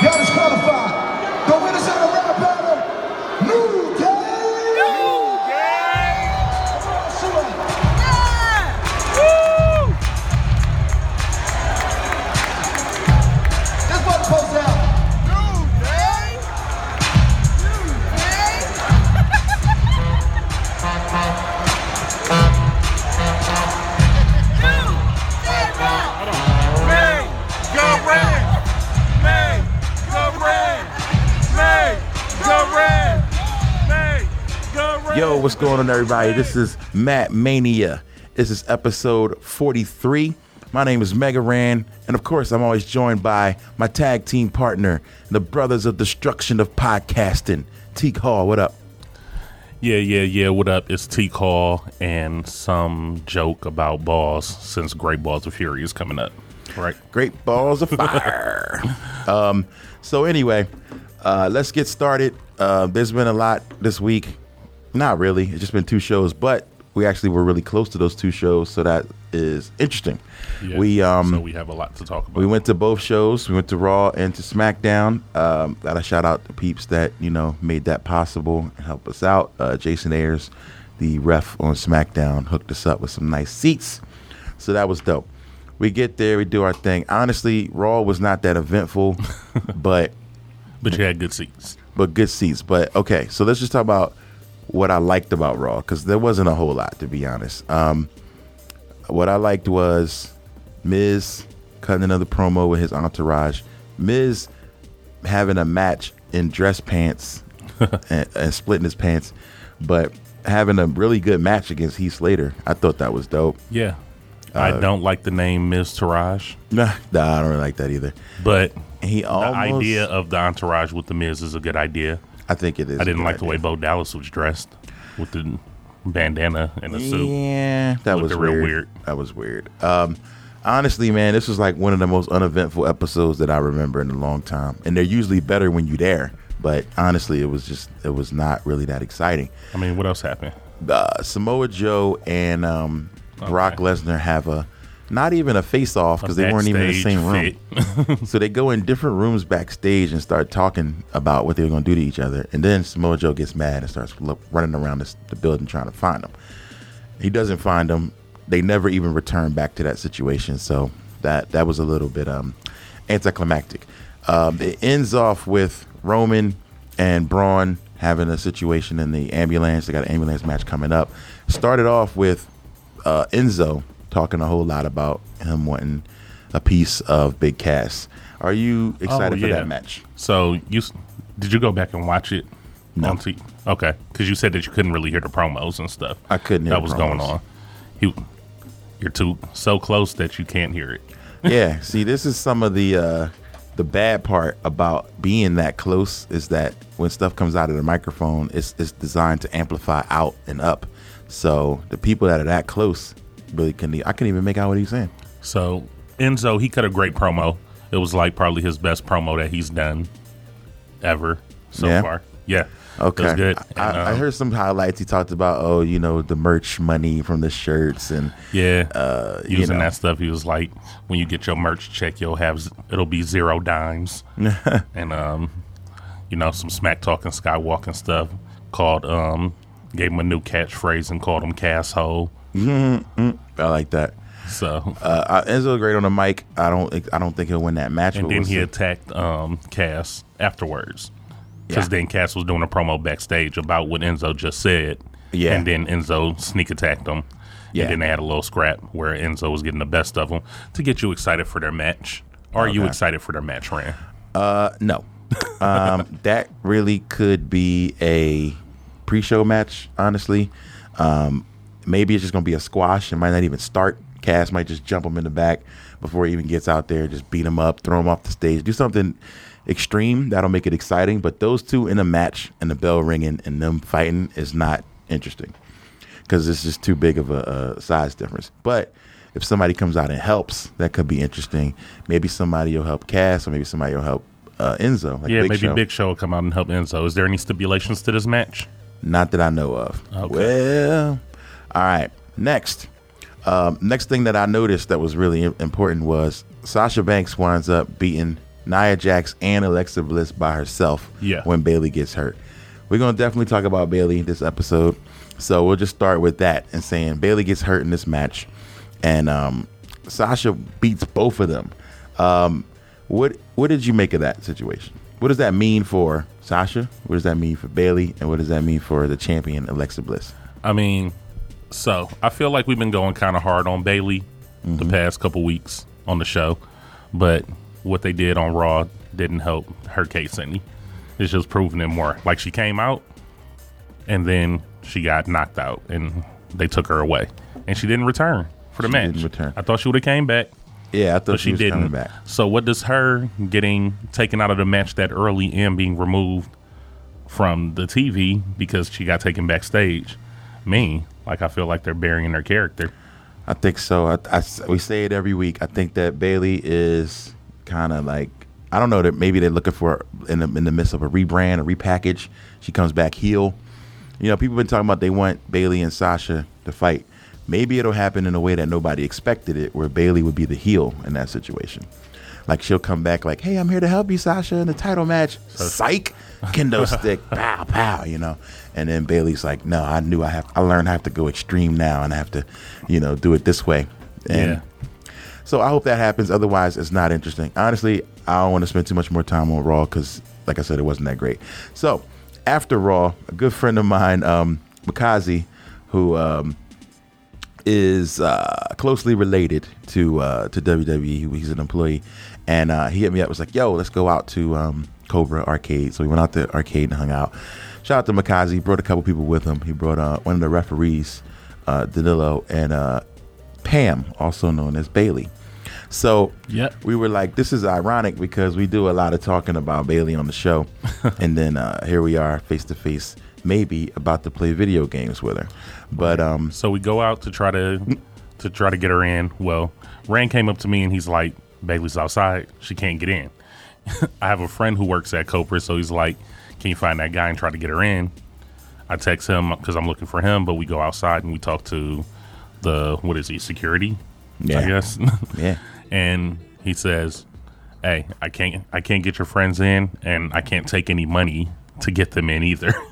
Y'all disqualified. Going on, everybody? This is Matt Mania. This is episode 43. My name is Mega Ran, and of course, I'm always joined by my tag team partner, the Brothers of Destruction of Podcasting, Teak Hall. What up? Yeah, yeah, yeah. What up? It's T Call and some joke about balls since Great Balls of Fury is coming up. Right? Great balls of fire. um, so anyway, uh, let's get started. Uh, there's been a lot this week. Not really. It's just been two shows, but we actually were really close to those two shows, so that is interesting. Yeah. We um so we have a lot to talk about. we went to both shows. We went to Raw and to SmackDown. Um, got to shout out the peeps that you know made that possible and help us out. Uh, Jason Ayers, the ref on SmackDown, hooked us up with some nice seats, so that was dope. We get there, we do our thing. Honestly, Raw was not that eventful, but but you had good seats. but good seats. But okay, so let's just talk about what I liked about Raw because there wasn't a whole lot to be honest. Um, what I liked was Miz cutting another promo with his entourage. Miz having a match in dress pants and, and splitting his pants, but having a really good match against Heath Slater. I thought that was dope. Yeah. Uh, I don't like the name Miztourage, Nah, nah, I don't really like that either. but He the almost. idea of the entourage with the Miz is a good idea. I think it is. I didn't like the way. Bo Dallas was dressed with the bandana and the suit. Yeah, that was real weird. weird. That was weird. Um, honestly, man, this was like one of the most uneventful episodes that I remember in a long time. And they're usually better when you're there. But honestly, it was just it was not really that exciting. I mean, what else happened? Uh, Samoa Joe and um, Brock Lesnar have a not even a face off because they weren't even in the same room. So they go in different rooms backstage and start talking about what they were going to do to each other. And then Samoa Joe gets mad and starts running around this, the building trying to find them. He doesn't find them. They never even return back to that situation. So that that was a little bit um, anticlimactic. Um, it ends off with Roman and Braun having a situation in the ambulance. They got an ambulance match coming up. Started off with uh, Enzo talking a whole lot about him wanting a piece of Big Cass. Are you excited for Oh, yeah. that match? So you did you go back and watch it? No. On T- okay, because you said that you couldn't really hear the promos and stuff. I couldn't hear That was going on. He, you're too so close that you can't hear it. yeah. See, this is some of the uh, the bad part about being that close is that when stuff comes out of the microphone, it's it's designed to amplify out and up. So the people that are that close really can. I couldn't even make out what he's saying. So Enzo, he cut a great promo. It was like probably his best promo that he's done ever so Yeah? far. Yeah. Okay, It was good. I, And, I um, heard some highlights. He talked about, oh, you know, the merch money from the shirts and Yeah, uh, you using know. that stuff. He was like, when you get your merch check, you'll have it'll be zero dimes, and um, you know, some smack talking, skywalking stuff. Called um, gave him a new catchphrase and called him casshole. I like that. So, Uh, Enzo great on the mic. I don't. I don't think he'll win that match. and then he attacked um Cass afterwards, because Yeah. then Cass was doing a promo backstage about what Enzo just said. Yeah. and then Enzo sneak attacked him. Yeah. And then they had a little scrap where Enzo was getting the best of him to get you excited for their match. Are you excited for their match, Rand? Uh, no. um, that really could be a pre-show match. Honestly, um, maybe it's just gonna be a squash. It might not even start. Cass might just jump him in the back before he even gets out there. Just beat him up, throw him off the stage, do something extreme that'll make it exciting. But those two in a match and the bell ringing and them fighting is not interesting because it's just too big of a, a size difference. But if somebody comes out and helps, that could be interesting. Maybe somebody will help Cass, or maybe somebody will help uh, Enzo. Like yeah, Big maybe Show. Big Show will come out and help Enzo. Is there any stipulations to this match? Not that I know of. Okay. Well, all right. Next, um, next thing that I noticed that was really important was Sasha Banks winds up beating Nia Jax and Alexa Bliss by herself Yeah. when Bayley gets hurt. We're gonna definitely talk about Bayley this episode. So we'll just start with that and saying Bayley gets hurt in this match, and um, Sasha beats both of them. Um, what what did you make of that situation? What does that mean for Sasha? What does that mean for Bayley? And what does that mean for the champion Alexa Bliss? I mean, so I feel like we've been going kind of hard on Bayley the mm-hmm. past couple weeks on the show, but what they did on Raw didn't help her case any. It's just proving it more. Like she came out, and then she got knocked out, and they took her away, and she didn't return for the She match. didn't return. I thought she would have came back, Yeah, I thought but she, she was didn't. coming back. So what does her getting taken out of the match that early and being removed from the TV because she got taken backstage mean? Like I feel like they're burying their character. I think so. I, I we say it every week. I think that Bayley is kind of like I don't know that maybe they're looking for in the in the midst of a rebrand, a repackage. She comes back heel. You know, people been talking about they want Bayley and Sasha to fight. Maybe it'll happen in a way that nobody expected it, where Bayley would be the heel in that situation. Like she'll come back like, "Hey, I'm here to help you, Sasha, in the title match." Psych, kendo stick, pow, pow. You know, and then Bayley's like, "No, I knew I have. I learned I have to go extreme now, and I have to, you know, do it this way." And Yeah. so I hope that happens. Otherwise, it's not interesting. Honestly, I don't want to spend too much more time on Raw because, like I said, it wasn't that great. So after Raw, a good friend of mine, um, Makazi, who um, is uh, closely related to uh, to WWE, he's an employee, and uh, he hit me up. Was like, "Yo, let's go out to um, Cobra Arcade." So we went out to arcade and hung out. Shout out to Makazi. He brought a couple people with him. He brought uh, one of the referees, uh, Danilo, and uh, Pam, also known as Bayley. So Yep. we were like, this is ironic because we do a lot of talking about Bayley on the show, and then uh, here we are face to face, maybe about to play video games with her. But um, So we go out to try to to try to get her in. Well, Rand came up to me and he's like, "Bayley's outside. She can't get in." I have a friend who works at Cobra, so he's like, "Can you find that guy and try to get her in?" I text him because I'm looking for him, but we go outside and we talk to the what is he security? Yeah. I guess. yeah, and he says, "Hey, I can't I can't get your friends in, and I can't take any money to get them in either."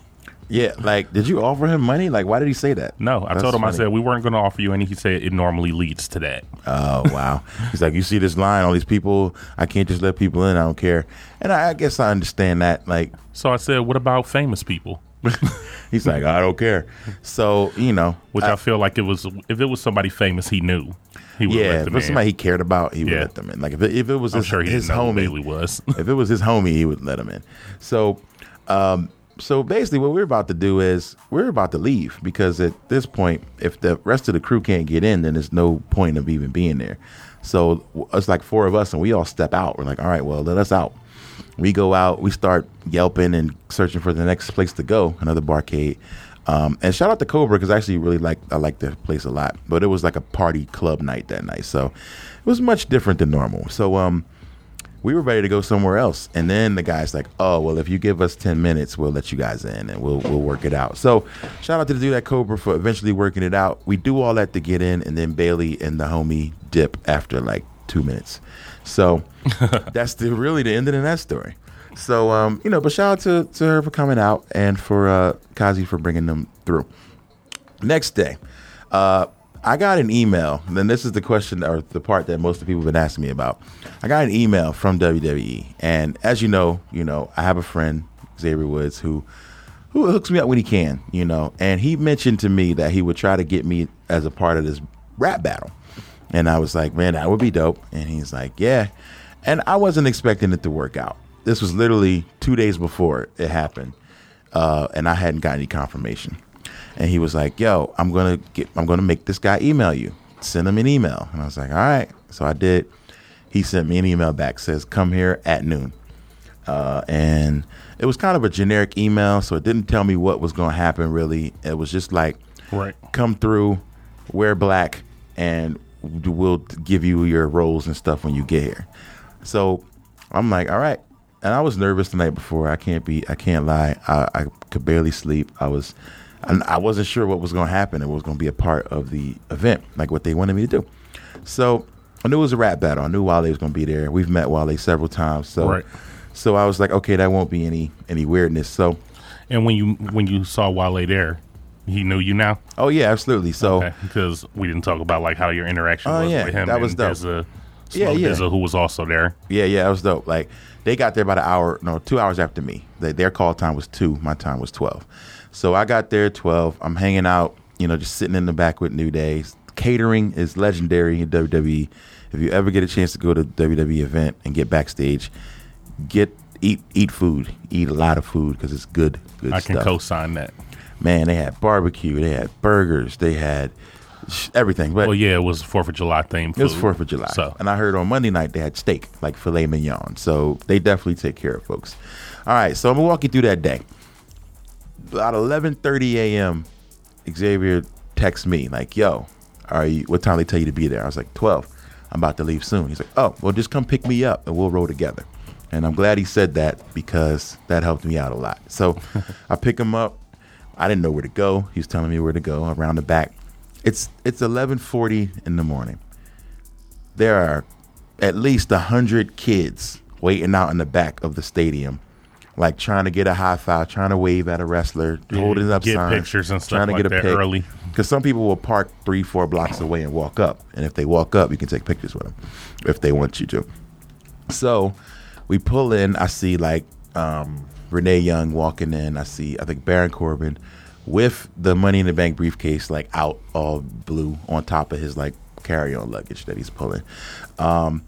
yeah. Like, did you offer him money? Like, why did he say that? no, I That's told him I funny. said we weren't going to offer you any. He said it normally leads to that. Oh wow! He's like, you see this line, all these people. I can't just let people in. I don't care. And I, I guess I understand that. Like, So I said, "What about famous people?" he's like, I don't care. So you know, Which I, feel like it was if it was somebody famous he knew, he would yeah, let if them it was in. somebody he cared about, he would Yeah. let them in. Like if it, if it was I'm his, sure he his didn't know who homie, Bayley was. if it was his homie, he would let him in. So, um, so basically, what we're about to do is we're about to leave because at this point, if the rest of the crew can't get in, then there's no point of even being there. So it's like four of us, and we all step out. We're like, all right, well, let us out. We go out. We start yelping and searching for the next place to go, another barcade. Um, and shout out to Cobra because I actually really like I like the place a lot. But it was like a party club night that night, so it was much different than normal. So um, we were ready to go somewhere else, and then the guy's like, "Oh, well, if you give us ten minutes, we'll let you guys in, and we'll we'll work it out." So, shout out to the dude at Cobra for eventually working it out. We do all that to get in, and then Bayley and the homie dip after like two minutes. So that's the really the ending of that story. So um, you know, but shout out to, to her for coming out and for uh, Kazi for bringing them through. Next day, uh, I got an email. And then this is the question or the part that most of the people have been asking me about. I got an email from WWE, and as you know, you know, I have a friend Xavier Woods who who hooks me up when he can, you know, and he mentioned to me that he would try to get me as a part of this rap battle. And I was like, man, that would be dope. And he's like, yeah. And I wasn't expecting it to work out. This was literally two days before it happened, uh, and I hadn't got any confirmation. And he was like, "Yo, I'm gonna get, I'm gonna make this guy email you. Send him an email." And I was like, "All right." So I did. He sent me an email back says, "Come here at noon." Uh, and it was kind of a generic email, so it didn't tell me what was going to happen. Really, it was just like, Right. come through, wear black, and we'll give you your roles and stuff when you get here. So I'm like, all right. And I was nervous the night before. I can't be. I can't lie. I, I could barely sleep. I was. And I wasn't sure what was going to happen. It was going to be a part of the event, like what they wanted me to do. So I knew it was a rap battle. I knew Wale was going to be there. We've met Wale several times, so Right. so I was like, okay, that won't be any any weirdness. So, And when you when you saw Wale there, he knew you now. oh yeah, absolutely. So. Okay, because we didn't talk about like how your interaction Oh, was yeah, with him. that was dope. Dizza, Yeah, Smoke yeah. Who was also there. Yeah, yeah, that was dope. Like they got there about an hour, no, two hours after me. They, their call time was two. My time was twelve. So I got there at twelve. I'm hanging out, you know, just sitting in the back with New Days. Catering is legendary in WWE. If you ever get a chance to go to a WWE event and get backstage, get eat eat food, eat a lot of food because it's good, good I can co-sign that. Man, they had barbecue, they had burgers, they had sh- everything. But Well, yeah, it was Fourth of July theme. it was. Fourth of July, So and I heard on Monday night they had steak, like filet mignon. So they definitely take care of folks. All right, so I'm gonna walk you through that day. About 11:30 a.m., Xavier texts me like, "Yo, are you? What time they tell you to be there?" I was like, "12. I'm about to leave soon." He's like, "Oh, well, just come pick me up and we'll roll together." And I'm glad he said that because that helped me out a lot. So I pick him up. I didn't know where to go. He was telling me where to go around the back. It's it's 11:40 in the morning there are at least a hundred kids waiting out in the back of the stadium, like trying to get a high five, trying to wave at a wrestler, Yeah, holding up get signs, pictures and stuff trying to like get a pic. early. Because some people will park three, four blocks away and walk up, and if they walk up, you can take pictures with them if they want you to. So we pull in. I see like um, Renee Young walking in. I see I think Baron Corbin with the Money in the Bank briefcase like out all blue on top of his like carry-on luggage that he's pulling. Um,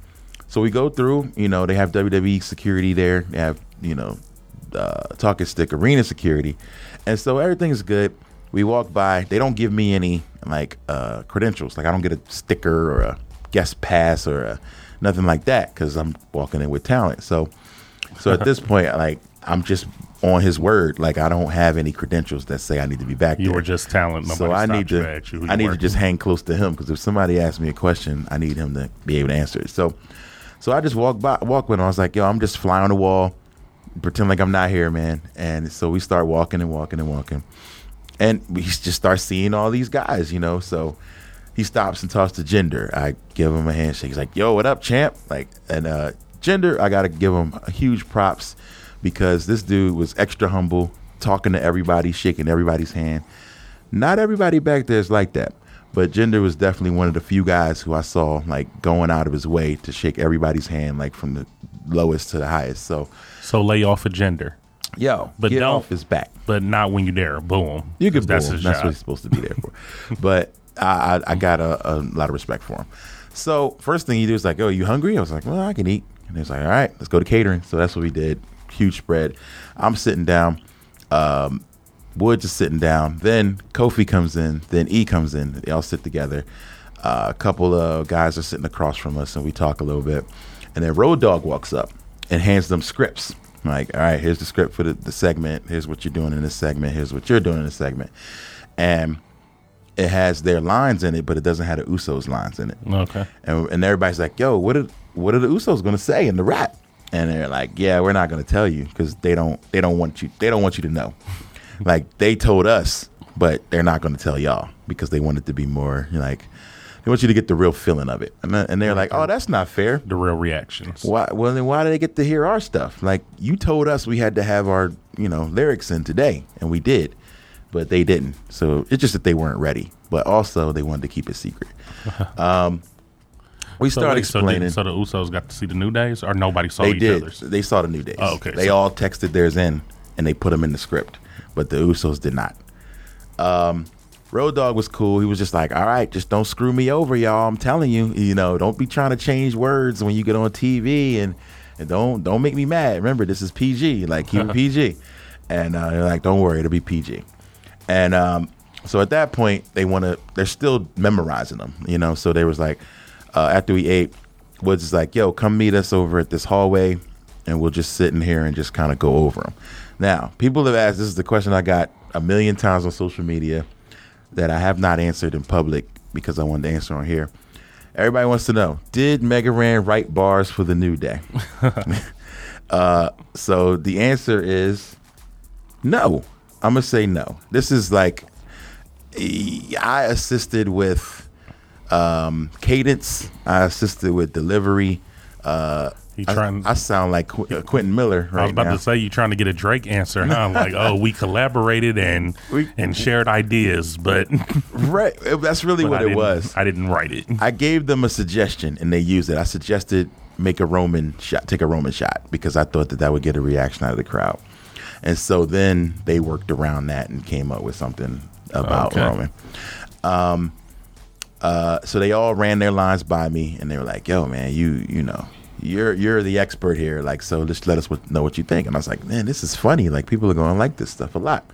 so we go through. You know they have WWE security there. They have you know uh, talking stick arena security, and so everything's good. We walk by. They don't give me any like uh, credentials. Like I don't get a sticker or a guest pass or a, nothing like that because I'm walking in with talent. So, so at this point, like I'm just on his word. Like I don't have any credentials that say I need to be back you there. were just talent. Nobody so I need to I need to just hang close to him because if somebody asks me a question, I need him to be able to answer it. So, so I just walk by, walk with him. I was like, yo, I'm just fly on the wall, pretend like I'm not here, man. And so we start walking and walking and walking, and we just start seeing all these guys, you know. So he stops and talks to Jinder. I give him a handshake. He's like, "Yo, what up, champ?" Like, and uh, Jinder, I gotta give him huge props because this dude was extra humble, talking to everybody, shaking everybody's hand. Not everybody back there is like that, but Jinder was definitely one of the few guys who I saw like going out of his way to shake everybody's hand, like from the lowest to the highest. So, so lay off a Jinder, yo, But get off his back. but not when you're there. Boom. You can that's. That's job. what he's supposed to be there for. but I, I, I got a, a lot of respect for him. So first thing he did was like, "Oh, you hungry?" I was like, "Well, I can eat." And he was like, "All right, let's go to catering." So that's what we did. Huge spread. I'm sitting down. Um, Woods just sitting down. Then Kofi comes in. Then E comes in. They all sit together. Uh, a couple of guys are sitting across from us, and we talk a little bit. And then Road Dog walks up and hands them scripts. Like, all right, here's the script for the, the segment. Here's what you're doing in this segment. Here's what you're doing in this segment. And it has their lines in it, but it doesn't have the Usos lines in it. Okay. And, and everybody's like, "Yo, what are what are the Usos going to say in the rap?" And they're like, "Yeah, we're not going to tell you because they don't they don't want you they don't want you to know. like they told us, but they're not going to tell y'all because they want it to be more like they want you to get the real feeling of it." And, and they're like, "Oh, that's not fair. The real reactions. Why? Well, then why do they get to hear our stuff? Like you told us we had to have our you know lyrics in today, and we did, but they didn't. So it's just that they weren't ready, but also they wanted to keep it secret. Um, we So, started wait, so, did- explaining. so the Usos got to see the New Days, or nobody saw they each did. other's. They saw the new days. Oh, okay, They so- all texted theirs in, and they put them in the script, but the Usos did not. Um, Road Dog was cool. He was just like, "All right, just don't screw me over, y'all. I'm telling you, you know, don't be trying to change words when you get on TV, and and don't don't make me mad. Remember, this is PG. Like keep it PG." And uh, they're like, "Don't worry, it'll be PG." And um, so at that point, they want to. They're still memorizing them, you know. So they was like, uh, after we ate, Woods is like, "Yo, come meet us over at this hallway, and we'll just sit in here and just kind of go over them." Now, people have asked. This is the question I got a million times on social media that I have not answered in public because I wanted to answer on here. Everybody wants to know: Did Mega Ran write bars for the New Day? uh, so the answer is no. I'm gonna say no. This is like I assisted with um, cadence. I assisted with delivery. Uh, You I, trying- I sound like Qu- uh, Quentin Miller right I was about now. to say you trying to get a Drake answer, huh? Like, oh, we collaborated and We- and shared ideas, but, right, that's really what I it was. I didn't write it. I gave them a suggestion and they used it. I suggested make a Roman shot, take a Roman shot because I thought that that would get a reaction out of the crowd. And so then they worked around that and came up with something about Okay. Roman. Um, uh, so they all ran their lines by me and they were like, "Yo, man, you you know." You're you're the expert here, like so. Just let us what, know what you think. And I was like, man, this is funny. Like people are going to like this stuff a lot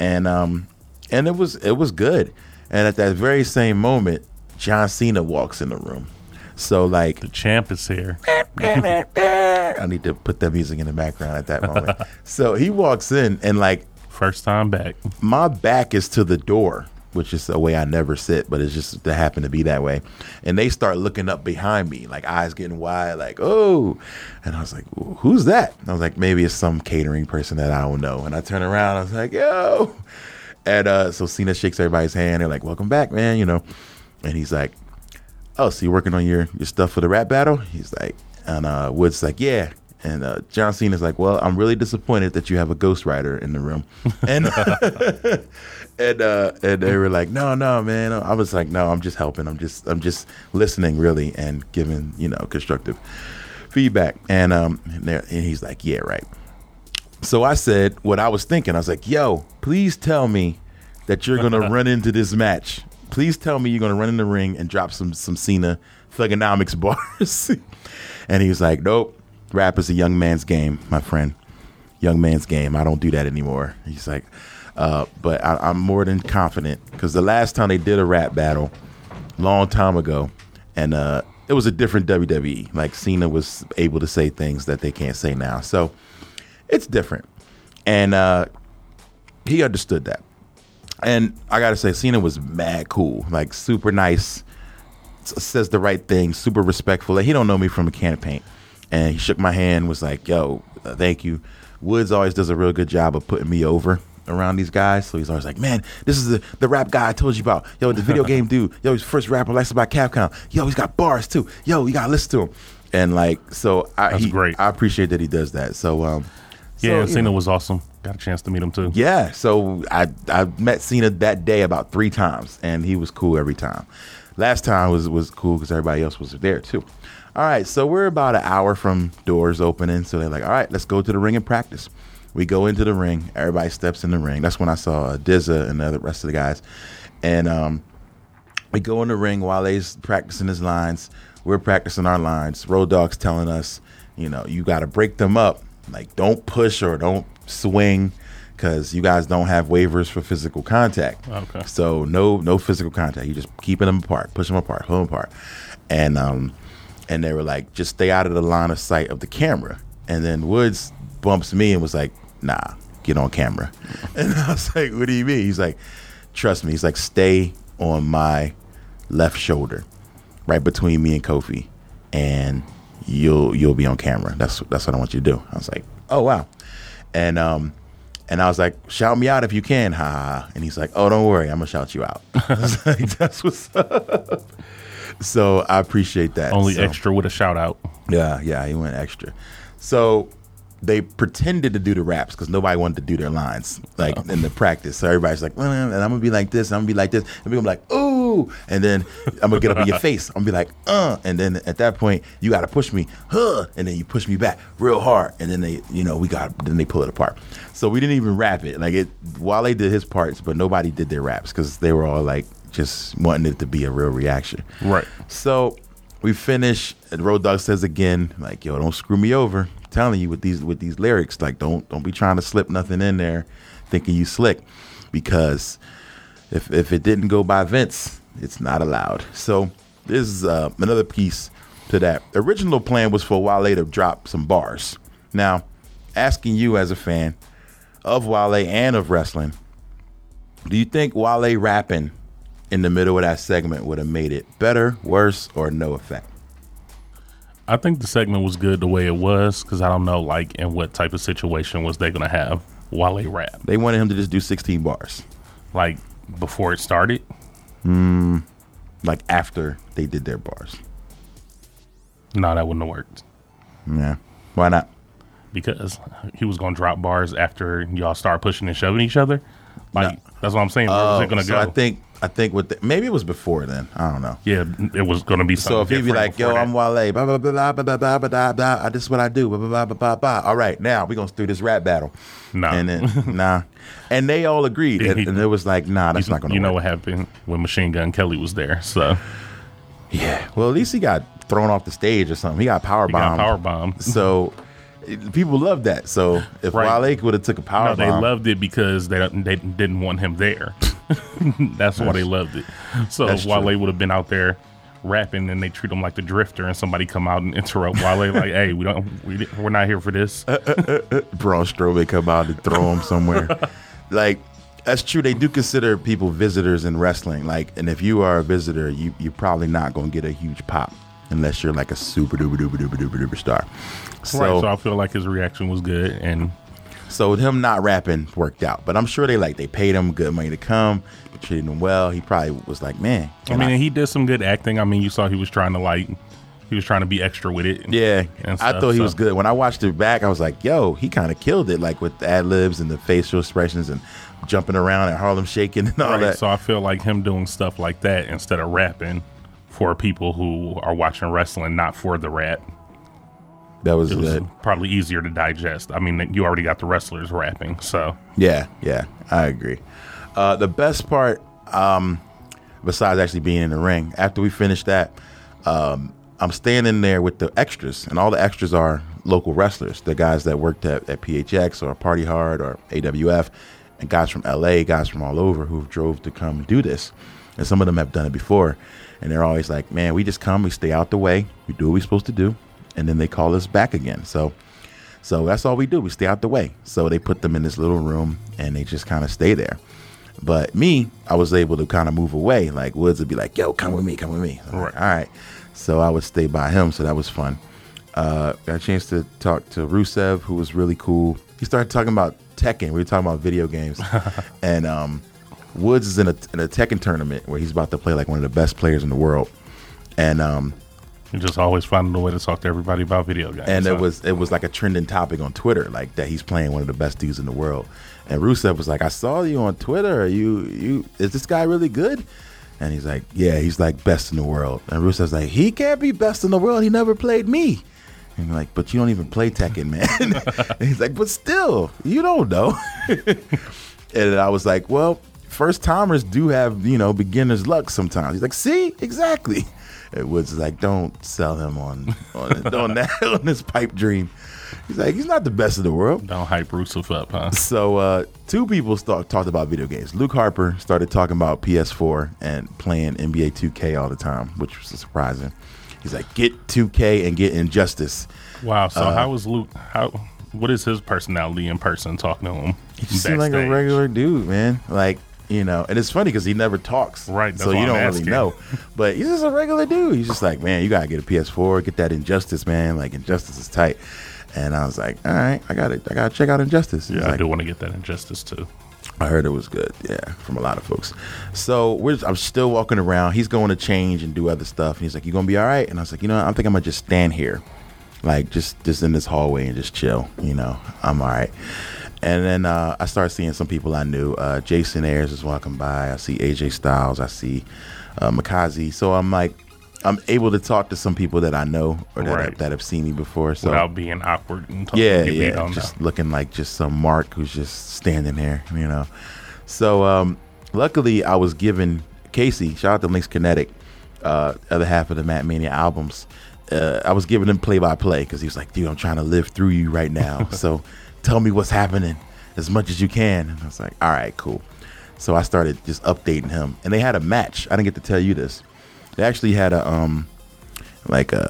and um and it was it was good and at that very same moment john cena walks in the room so like The champ is here. i need to put that music in the background at that moment so he walks in and like First time back. my back is to the door which is a way i never sit but it's just to happen to be that way and they start looking up behind me like eyes getting wide like oh and i was like who's that and i was like maybe it's some catering person that i don't know and i turn around i was like yo and uh, so Cena shakes everybody's hand. They're like, "Welcome back, man," you know. And he's like, "Oh, so you're working on your your stuff for the rap battle?" He's like, and uh, Woods like, "Yeah." And uh, John Cena's like, "Well, I'm really disappointed that you have a ghostwriter in the room." And and uh, and they were like, "No, no, man." I was like, "No, I'm just helping. I'm just I'm just listening, really, and giving you know constructive feedback." And um, and, and he's like, "Yeah, right." So I said what I was thinking. I was like, yo, please tell me that you're gonna run into this match. Please tell me you're gonna run in the ring and drop some some Cena thuganomics bars. and he was like, Nope. Rap is a young man's game, my friend. Young man's game. I don't do that anymore. He's like, uh, but I, I'm more than confident because the last time they did a rap battle, long time ago, and uh, it was a different WWE. Like Cena was able to say things that they can't say now. So it's different. And uh, he understood that. And I gotta say, Cena was mad cool, like super nice, says the right thing, super respectful. Like, he don't know me from a can of paint. And he shook my hand, was like, "Yo, uh, thank you." Woods always does a real good job of putting me over around these guys. So he's always like, "Man, this is the, the rap guy I told you about. Yo, the video game dude. Yo, he's first rapper licensed by Capcom. Yo, he's got bars too. Yo, you gotta listen to him." And like, so I, That's he- great. I appreciate that he does that. So, um, so, Yeah, Cena know. was awesome. Got a chance to meet him too. Yeah, so I I met Cena that day about three times, and he was cool every time. Last time was was cool because everybody else was there too. All right, so we're about an hour from doors opening, so they're like, "All right, let's go to the ring and practice." We go into the ring. Everybody steps in the ring. That's when I saw uh, Dizza and the other rest of the guys, and um, we go in the ring while they's practicing his lines. We're practicing our lines. Road Dog's telling us, you know, you got to break them up. Like, don't push or don't swing, because you guys don't have waivers for physical contact. Okay. So no, no physical contact. You're just keeping them apart, push them apart, pull them apart, and um, and they were like, just stay out of the line of sight of the camera. And then Woods bumps me and was like, nah, get on camera. And I was like, what do you mean? He's like, trust me. He's like, stay on my left shoulder, right between me and Kofi, and you'll you'll be on camera. That's that's what I want you to do. I was like, oh wow, and um, and I was like, shout me out if you can, ha. And he's like, oh, don't worry, I'm gonna shout you out. I was like, that's what's up. So I appreciate that. Only So- extra with a shout out. yeah, yeah, he went extra. So they pretended to do the raps because nobody wanted to do their lines like in the practice. So everybody's like, "Well, and I'm gonna be like this, I'm gonna be like this, and people like, ooh, and then I'm gonna get up in your face. I'm gonna be like, uh, and then at that point you gotta push me, huh, and then you push me back real hard, and then they, you know, we got, then they pull it apart. So we didn't even rap it. Like it, Wale did his parts, but nobody did their raps because they were all like just wanting it to be a real reaction. Right. So we finish. And Road Dog says again, like, "Yo, don't screw me over." I'm telling you with these with these lyrics, like, don't don't be trying to slip nothing in there, thinking you slick, because if if it didn't go by Vince, it's not allowed. So this is uh, another piece to that. The original plan was for Wale to drop some bars. Now, asking you as a fan of Wale and of wrestling, do you think Wale rapping in the middle of that segment would have made it better, worse, or no effect? I think the segment was good the way it was because I don't know like in what type of situation was they gonna have Wale rap They wanted him to just do 16 bars. like before it started. Yeah, like after they did their bars. No, that wouldn't have worked Yeah, why not? because he was going to drop bars after y'all start pushing and shoving each other. Like No. That's what I'm saying. Where was Oh, it going to so go? I think I think with the, maybe it was before then. I don't know. yeah, it was going to be So if he'd be like, "Yo, before I'm. Wale," blah blah blah blah blah blah blah blah. This is what I do. Blah blah blah blah blah. blah. All right, now we're gonna do this rap battle. Nah. and then nah, and they all agreed, and, He- and it was like, "Nah, that's not gonna." you know work. what happened when Machine Gun Kelly was there. So Yeah. Well, at least he got thrown off the stage or something. He got power he got bombed. power bombed. So it- people love that. So if Right. Wale would have took a power No, they bomb, loved it because they they didn't want him there. That's why they loved it. So That's if Wale would have been out there rapping and they treat him like the drifter and somebody come out and interrupt Wale like, "Hey, we don't, we, we're not here for this." Braun Strowman come out and throw him somewhere. like that's true. They do consider people visitors in wrestling. Like, and if you are a visitor, you you're probably not going to get a huge pop unless you're like a super duper duper duper duper duper star. So, right. So I feel like his reaction was good and so him not rapping worked out. But I'm sure they like they paid him good money to come, treated him well. He probably was like, man, I mean, he did some good acting. I mean, you saw he was trying to like, he was trying to be extra with it. Yeah, and I thought he so- was good. When I watched it back, I was like, "Yo, he kind of killed it!" Like with the ad libs and the facial expressions and jumping around and Harlem shaking and all Right, that. So I feel like him doing stuff like that instead of rapping for people who are watching wrestling, not for the rap, that was it was probably easier to digest. I mean, you already got the wrestlers rapping, so Yeah, yeah, I agree. Uh, the best part, um, besides actually being in the ring, after we finished that, um, I'm standing there with the extras, and all the extras are local wrestlers, the guys that worked at, at PHX or Party Hard or AWF, and guys from LA, guys from all over who drove to come do this. And some of them have done it before. And they're always like, man, we just come, we stay out the way, we do what we're supposed to do, and then they call us back again. So so that's all we do. We stay out the way. So they put them in this little room and they just kind of stay there. But me, I was able to kind of move away. Like Woods would be like, "Yo, come with me, come with me." Like, Right. all right. So I would stay by him. So that was fun. Uh, got a chance to talk to Rusev, who was really cool. He started talking about Tekken. We were talking about video games, and um, Woods is in a in a Tekken tournament where he's about to play like one of the best players in the world. And um, you just always finding a way to talk to everybody about video games. and so. it was it was like a trending topic on Twitter, like that he's playing one of the best dudes in the world. And Rusev was like, "I saw you on Twitter. Are you you is this guy really good?" And he's like, "Yeah, he's like best in the world." And Rusev's like, "He can't be best in the world. He never played me." And like, "But you don't even play Tekken, man." and he's like, "But still, you don't know." and I was like, "Well." First timers do have, you know, beginner's luck sometimes. He's like, see, exactly. It was like, don't sell him on on, on that on this pipe dream. He's like, he's not the best in the world. don't hype Rusev up, huh? So uh, two people start, talked about video games. Luke Harper started talking about PS4 and playing NBA 2K all the time, which was surprising. He's like, get 2K and get Injustice. Wow. So Uh, how was Luke? How? What is his personality in person? Talking to him, He seemed like a regular dude, man. Like, you know, and it's funny because he never talks. Right, So you I'm don't asking. really know. But he's just a regular dude. He's just like, man, you got to get a PS4, get that Injustice, man. Like, Injustice is tight. And I was like, all right, I got to I got to check out Injustice. He's Yeah, I do want to get that injustice too. I heard it was good. Yeah, from a lot of folks. So we're I'm still walking around. He's going to change and do other stuff. And he's like, you're gonna be all right?" And I was like, "You know, I think I'm gonna just stand here, like just just in this hallway and just chill. You know, I'm all right." And then uh, I started seeing some people I knew. Uh, Jason Ayers is walking by. I see AJ Styles. I see uh, Makazi. So I'm like, I'm able to talk to some people that I know or that, Right. have, that have seen me before. So Without being awkward and talking yeah, to yeah, just looking like just some Mark who's just standing there, you know. So um, luckily, I was given Casey. Shout out to Links Kinetic, uh, other half of the Matt Mania albums. Uh, I was giving him play by play because he was like, "Dude, I'm trying to live through you right now. so tell me what's happening as much as you can." And I was like, "All right, cool." So I started just updating him, and they had a match. I didn't get to tell you this. They actually had a um, like a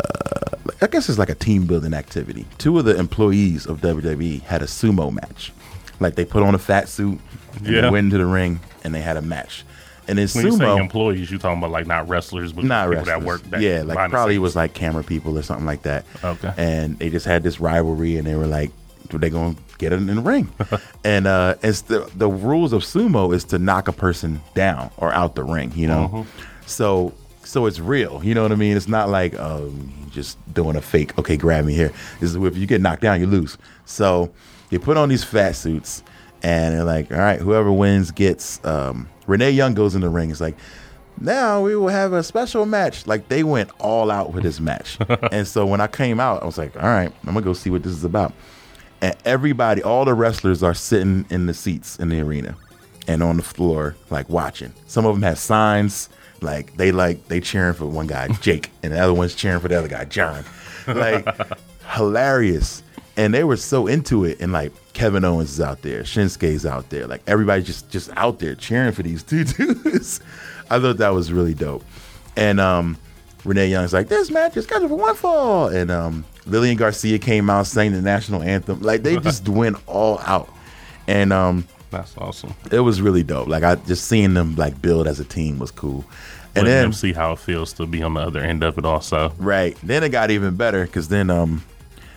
I guess it's like a team building activity. Two of the employees of WWE had a sumo match. Like they put on a fat suit and Yeah. they went into the ring and they had a match. And in When sumo, employees, you talking about like not wrestlers, but not people wrestlers. that work. That yeah, like probably was like camera people or something like that. Okay. And they just had this rivalry, and they were like, "They gonna get in the ring?" and uh, it's the the rules of sumo is to knock a person down or out the ring. You know, Mhm. so so it's real. You know what I mean? It's not like um, just doing a fake. Okay, grab me here. This is if you get knocked down, you lose. So they put on these fat suits, and they're like, all right, whoever wins gets. Um, Renee Young goes in the ring. It's like. Now we will have a special match. Like they went all out with this match. and so when I came out, I was like, all right, I'm gonna go see what this is about. And everybody, all the wrestlers are sitting in the seats in the arena and on the floor, like watching. Some of them have signs, like they like they cheering for one guy, Jake, and the other one's cheering for the other guy, John. Like hilarious. And they were so into it, and like Kevin Owens is out there, Shinsuke's out there, like everybody just just out there cheering for these two dudes. I thought that was really dope. And um, Renee Young's like, this match is scheduled for one fall. And um, Lillian Garcia came out sang the national anthem. Like they just went all out. And um, That's awesome. it was really dope. Like I just seeing them like build as a team was cool. And Letting then them see how it feels to be on the other end of it. Also, right, then it got even better because then um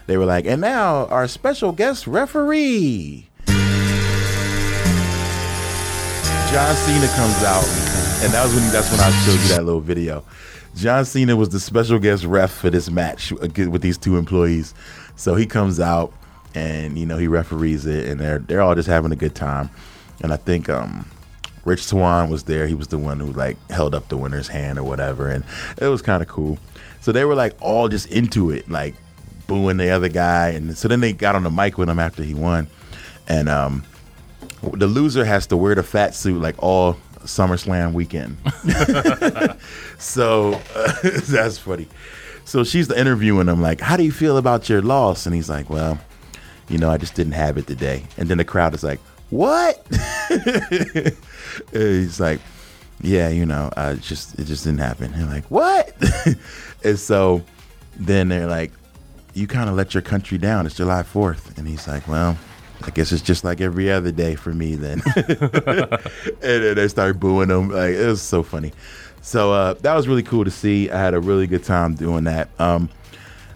they were like, and now our special guest referee. John Cena comes out, and that was when that's when I showed you that little video. John Cena was the special guest ref for this match with these two employees. So he comes out, and you know he referees it, and they're they're all just having a good time. And I think um, Rich Swann was there. He was the one who like held up the winner's hand or whatever, and it was kind of cool. So they were like all just into it, like booing the other guy, and so then they got on the mic with him after he won, and um, the loser has to wear the fat suit like all SummerSlam weekend. so uh, that's funny. So she's interviewing him like, "How do you feel about your loss?" And he's like, "Well, you know, I just didn't have it today." And then the crowd is like, "What?" he's like, "Yeah, you know, I just it just didn't happen." And like, "What?" and so then they're like, "You kind of let your country down. It's July 4th." And he's like, "Well." I guess it's just like every other day for me then. and then they start booing them. Like it was so funny. So uh, that was really cool to see. I had a really good time doing that. Um,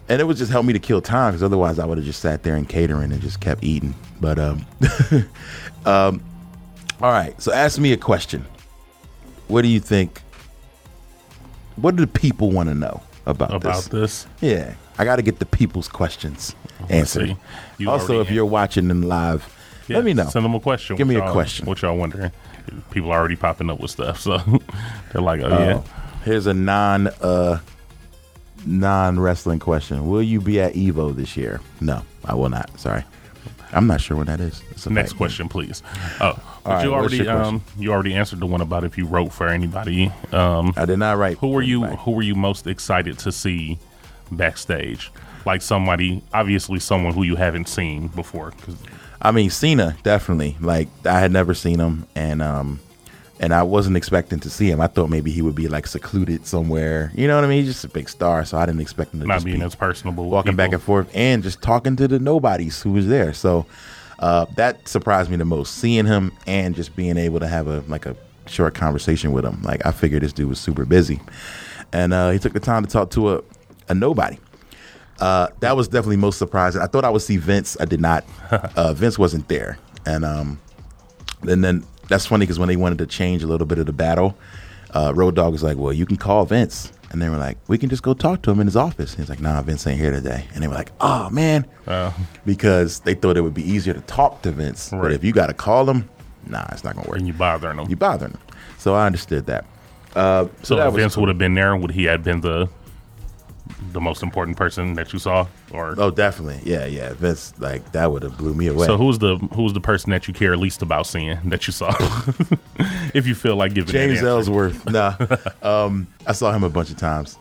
and it was just help me to kill time because otherwise I would have just sat there and catering and just kept eating. But um, um, all right. So ask me a question. What do you think? What do the people want to know about, this? about this? this, Yeah, I got to get the people's questions answered. You also, if you're watching them live, yeah, let me know. Send them a question. Give me a question. What y'all wondering? People are already popping up with stuff, so they're like, "Oh yeah." Oh, here's a non uh, non wrestling question. Will you be at Evo this year? No, I will not. Sorry, I'm not sure when that is. Next question, please. Oh, but right, you already um you already answered the one about if you wrote for anybody. Um, I did not write. who were you who were you most excited to see backstage? Like somebody, obviously someone who you haven't seen before. I mean, Cena definitely. Like I had never seen him, and um, and I wasn't expecting to see him. I thought maybe he would be like secluded somewhere. You know what I mean? He's just a big star, so I didn't expect him to not just being be as personable, walking back and forth and just talking to the nobodies who was there. So uh, that surprised me the most. Seeing him and just being able to have a like a short conversation with him. Like I figured this dude was super busy, and uh, he took the time to talk to a a nobody. Uh, that was definitely most surprising. I thought I would see Vince. I did not. Uh, Vince wasn't there, and um, and then that's funny because when they wanted to change a little bit of the battle, uh, Road Dog was like, "Well, you can call Vince," and they were like, "We can just go talk to him in his office." And he's like, "Nah, Vince ain't here today," and they were like, "Oh man," Uh, because they thought it would be easier to talk to Vince, but if you got to call him, nah, it's not gonna work. and you bothering them. You bothering him, so I understood that. Uh, so, so that Vince cool. would have been there, would he have been the the most important person that you saw? Or Oh, definitely, yeah, yeah. Vince, like that would have blew me away. so who's the who's the person that you care least about seeing that you saw? if you feel like giving James. Ellsworth. Nah, um, I saw him a bunch of times.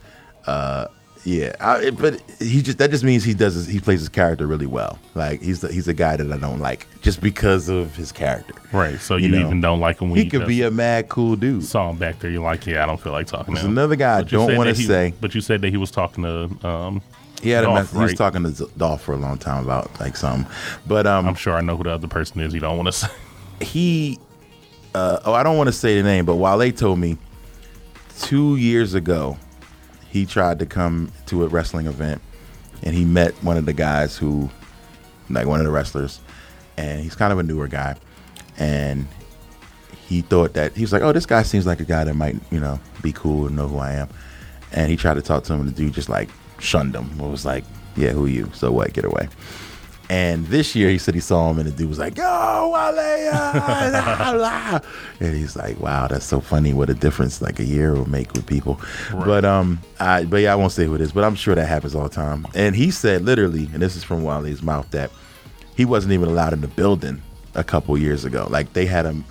Uh, yeah, I, but he just that just means he does his, he plays his character really well. Like he's the, he's a guy that I don't like just because of his character. Right. So You you, know, even don't like him when He could be a mad cool dude. saw him back there. You're like, yeah, I don't feel like talking to him. another guy But you don't said want that to he- say. But you said that he was talking to. Um, He had a Dolph, mess, he was talking to Dolph for a long time about like something, but um, I'm sure I know who the other person is. You don't want to say. he uh, oh I don't want to say the name, but Wale told me two years ago he tried to come to a wrestling event and he met one of the guys who like one of the wrestlers and he's kind of a newer guy and he thought that he was like, oh, this guy seems like a guy that might you know be cool and know who I am. And he tried to talk to him, and the dude just like shunned him. It was like, yeah, who you? So what? Get away. And this year he said he saw him and the dude was like, Yo, Wale, ah." and he's like, Wow, that's so funny. What a difference like a year will make with people. But um I but yeah, I won't say who it is, but I'm sure that happens all the time. And he said literally, and this is from Wale's mouth, that he wasn't even allowed in the building a couple years ago. Like they had him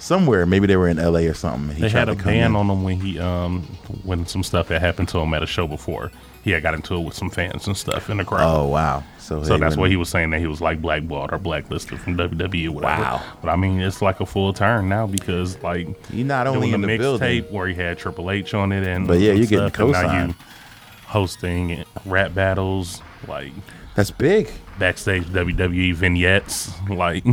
somewhere, maybe they were in LA or something. He They tried had a ban in. on him when he um when some stuff had happened to him at a show before. He had got into it with some fans and stuff in the crowd. Oh wow. So, So that's why he was saying that he was like blackballed or blacklisted from WWE. Or whatever. Wow. But I mean, it's like a full turn now because like He not only doing in the mixtape where he had Triple H on it and But yeah, and you're getting stuff, and co-signed. you hosting rap battles like That's big. backstage WWE vignettes like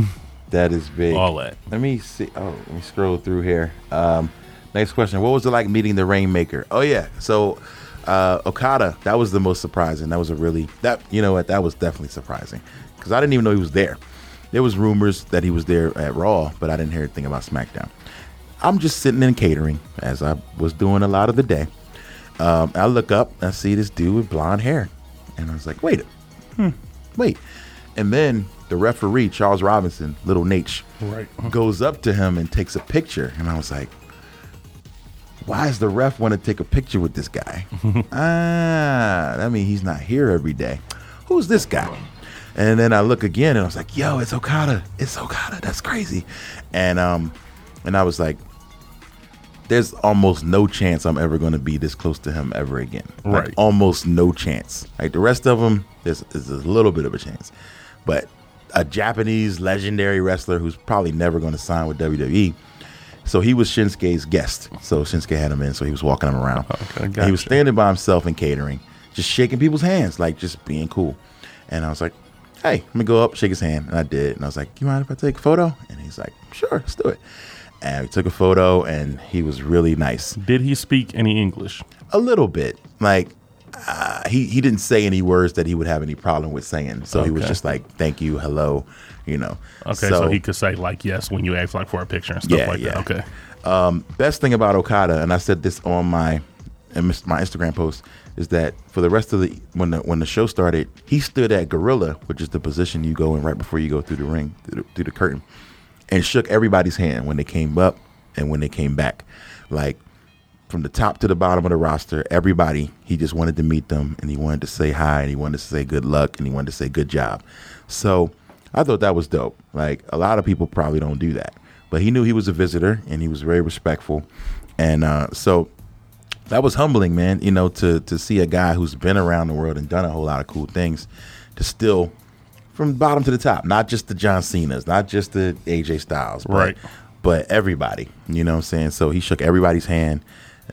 That is big. all that. Let me see. Oh, let me scroll through here. Um, next question. What was it like meeting the Rainmaker? Oh yeah. So uh, Okada. That was the most surprising. That was a really that you know what that was definitely surprising because I didn't even know he was there. There was rumors that he was there at Raw, but I didn't hear anything about SmackDown. I'm just sitting in catering as I was doing a lot of the day. Um, I look up, I see this dude with blonde hair, and I was like, wait, hmm, wait. And then the referee, Charles Robinson, little Nate, Right. goes up to him and takes a picture. And I was like, why does the ref want to take a picture with this guy? ah, I mean, he's not here every day. Who's this guy? And then I look again and I was like, yo, it's Okada. It's Okada. That's crazy. And um, and I was like, there's almost no chance I'm ever going to be this close to him ever again. Like, Right. almost no chance. Like the rest of them, there's, there's a little bit of a chance. But a Japanese legendary wrestler who's probably never going to sign with WWE. So he was Shinsuke's guest. So Shinsuke had him in, so he was walking him around. Okay, And he was standing by himself in catering, just shaking people's hands, like just being cool. And I was like, hey, let me go up, shake his hand. And I did. And I was like, you mind if I take a photo? And he's like, sure, let's do it. And we took a photo, and he was really nice. Did he speak any English? A little bit. Like, uh, he, he didn't say any words that he would have any problem with saying. So he was just like, thank you, hello, you know. Okay, so, he could say like yes when you ask like for a picture and stuff Yeah, like yeah. that. Okay. Um, best thing about Okada, and I said this on my mis- my Instagram post, is that for the rest of the when the when the show started, he stood at gorilla, which is the position you go in right before you go through the ring through the, through the curtain, and shook everybody's hand when they came up and when they came back, like from the top to the bottom of the roster, everybody. He just wanted to meet them, and he wanted to say hi, and he wanted to say good luck, and he wanted to say good job. So I thought that was dope. Like a lot of people probably don't do that, but he knew he was a visitor, and he was very respectful, and uh, so that was humbling, man. You know, to to see a guy who's been around the world and done a whole lot of cool things, to still from bottom to the top, not just the John Cena's, not just the AJ Styles, but, Right. But everybody, you know what I'm saying? So he shook everybody's hand.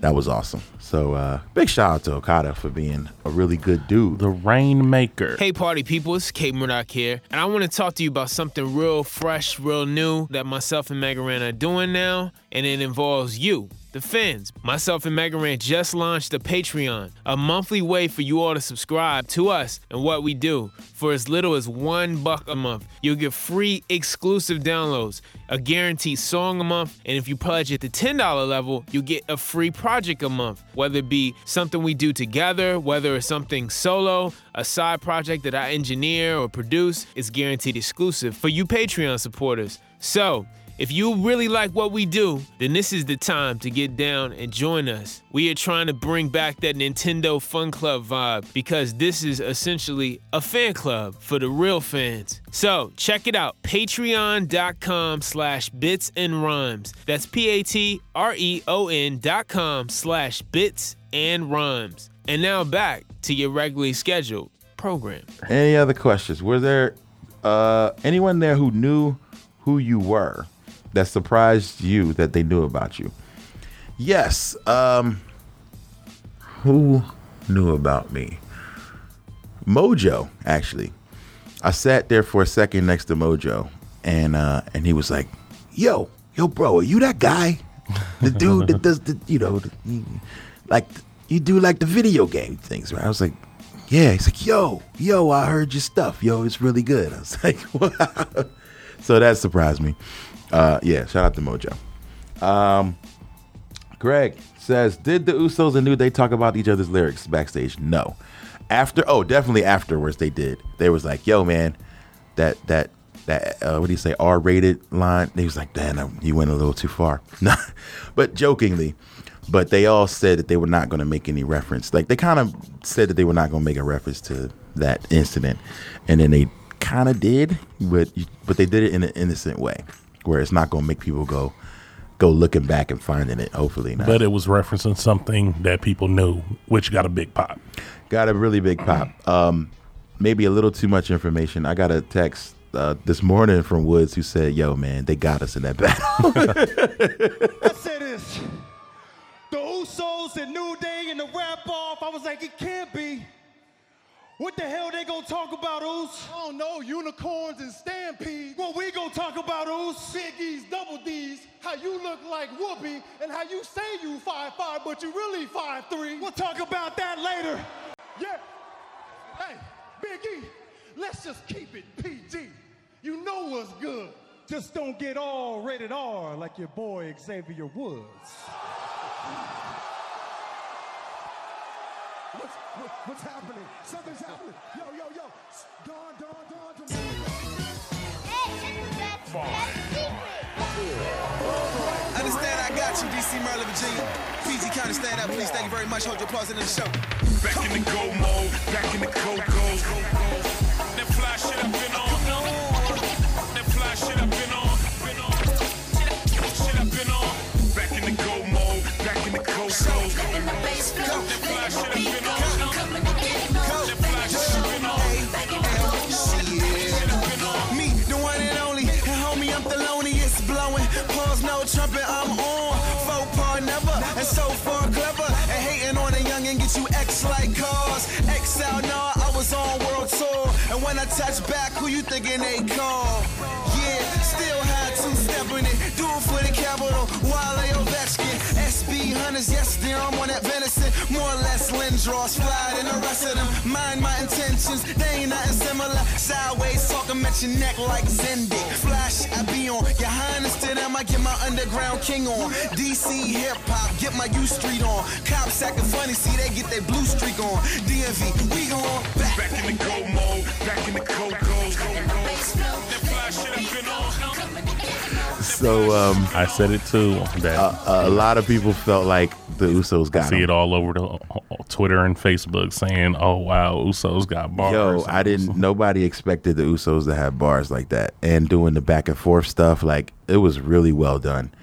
That was awesome. So uh, big shout out to Okada for being a really good dude. The Rainmaker. Hey, party people, it's K-Murdock here, and I want to talk to you about something real fresh, real new that myself and Megaran are doing now, and it involves you. The fans, myself and Megaran just launched a Patreon, a monthly way for you all to subscribe to us and what we do. For as little as one buck a month, you'll get free exclusive downloads, a guaranteed song a month, and if you pledge at the $10 level, you'll get a free project a month, whether it be something we do together, whether it's something solo, a side project that I engineer or produce, it's guaranteed exclusive for you Patreon supporters. So, if you really like what we do, then this is the time to get down and join us. We are trying to bring back that Nintendo Fun Club vibe because this is essentially a fan club for the real fans. So check it out, patreon.com slash bits and rhymes. That's P-A-T-R-E-O-N dot com slash bits and rhymes. And now back to your regularly scheduled program. Any other questions? Were there uh, anyone there who knew who you were that surprised you that they knew about you? Yes. Um, who knew about me? Mojo, actually. I sat there for a second next to Mojo, and uh, and he was like, "Yo, yo, bro, are you that guy? The dude that does the, you know, the, like you do like the video game things, right?" I was like, "Yeah." He's like, "Yo, yo, I heard your stuff. Yo, it's really good." I was like, "Wow." So that surprised me. Uh, yeah, shout out to Mojo. Greg says, "Did the Usos and New Day talk about each other's lyrics backstage?" No. After, oh, definitely afterwards they did. They was like, "Yo, man, that that that uh, what do you say R-rated line?" He was like, "Damn, you went a little too far." But jokingly. But they all said that they were not going to make any reference. Like they kind of said that they were not going to make a reference to that incident, and then they kind of did, but but they did it in an innocent way, where it's not going to make people go go looking back and finding it. Hopefully not. But it was referencing something that people knew, which got a big pop. got a really big pop. Um, maybe a little too much information. I got a text uh, this morning from Woods who said, "Yo, man, they got us in that battle." I said this. The Usos and New Day and the rap off, I was like, it can't be. What the hell they gonna talk about, Us? I don't know, unicorns and stampedes. What we gonna talk about, Us? Big E's, double D's, how you look like Whoopi, and how you say you 5'5", but you really 5'3". We'll talk about that later. Yeah. Hey, Big E, let's just keep it PG. You know what's good. Just don't get all rated R like your boy Xavier Woods. What's, what, what's happening? Something's happening. Yo, yo, yo. Dawn, dawn, dawn. dawn. Understand I got you, DC Maryland, Virginia. PG County, stand up, please. Thank you very much. Hold your applause in the show. Back in the go mode, back in the go go. That fly shit up been on. That fly shit up been on. Been on. Shit up been on. Back in the go mode, back in the go go. That fly shit up been on. Trumpet, I'm on. Faux pas, never. And so far, clever. And hating on a young and get you X like cars. XL, nah, I was on world tour. And when I touch back, who you thinking they call? Yeah, still had two it. Do it for the capital. Wale Ovechkin. SB Hunters, yes, dear, I'm on that venison. More or less Lindros, fly than the rest of them. Mind my intentions, they ain't nothing similar. Sideways talking at your neck like Zendik. Flash, I be on. Your highness to them, I get my underground king on. DC hip hop, get my U Street on. Cops acting funny, see they get their blue streak on. DMV, we gon' back. Back in the go mode, back in the go go. That fly shit up been on. So um, I said it too. That a lot of people felt like the Usos got I see it all over the uh, Twitter and Facebook saying, "Oh wow, Usos got bars." Yo, I didn't. Nobody expected the Usos to have bars like that and doing the back and forth stuff. Like it was really well done,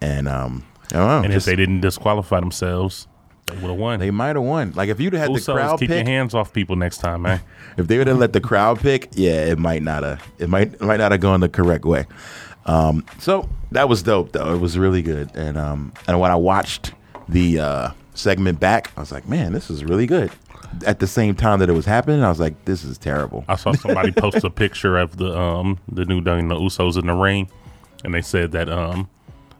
and um, know. And just- if they didn't disqualify themselves, they would have won. they might have won. Like if you'd have had the Usos, crowd keep pick, your hands off people next time, man. if they would have let the crowd pick, yeah, it might not have. It might it might not have gone the correct way. Um, so that was dope though. It was really good. And um, and when I watched the uh, segment back, I was like, man, this is really good. At the same time that it was happening, I was like, this is terrible. I saw somebody post a picture of the um the new day and the Usos in the ring, and they said that um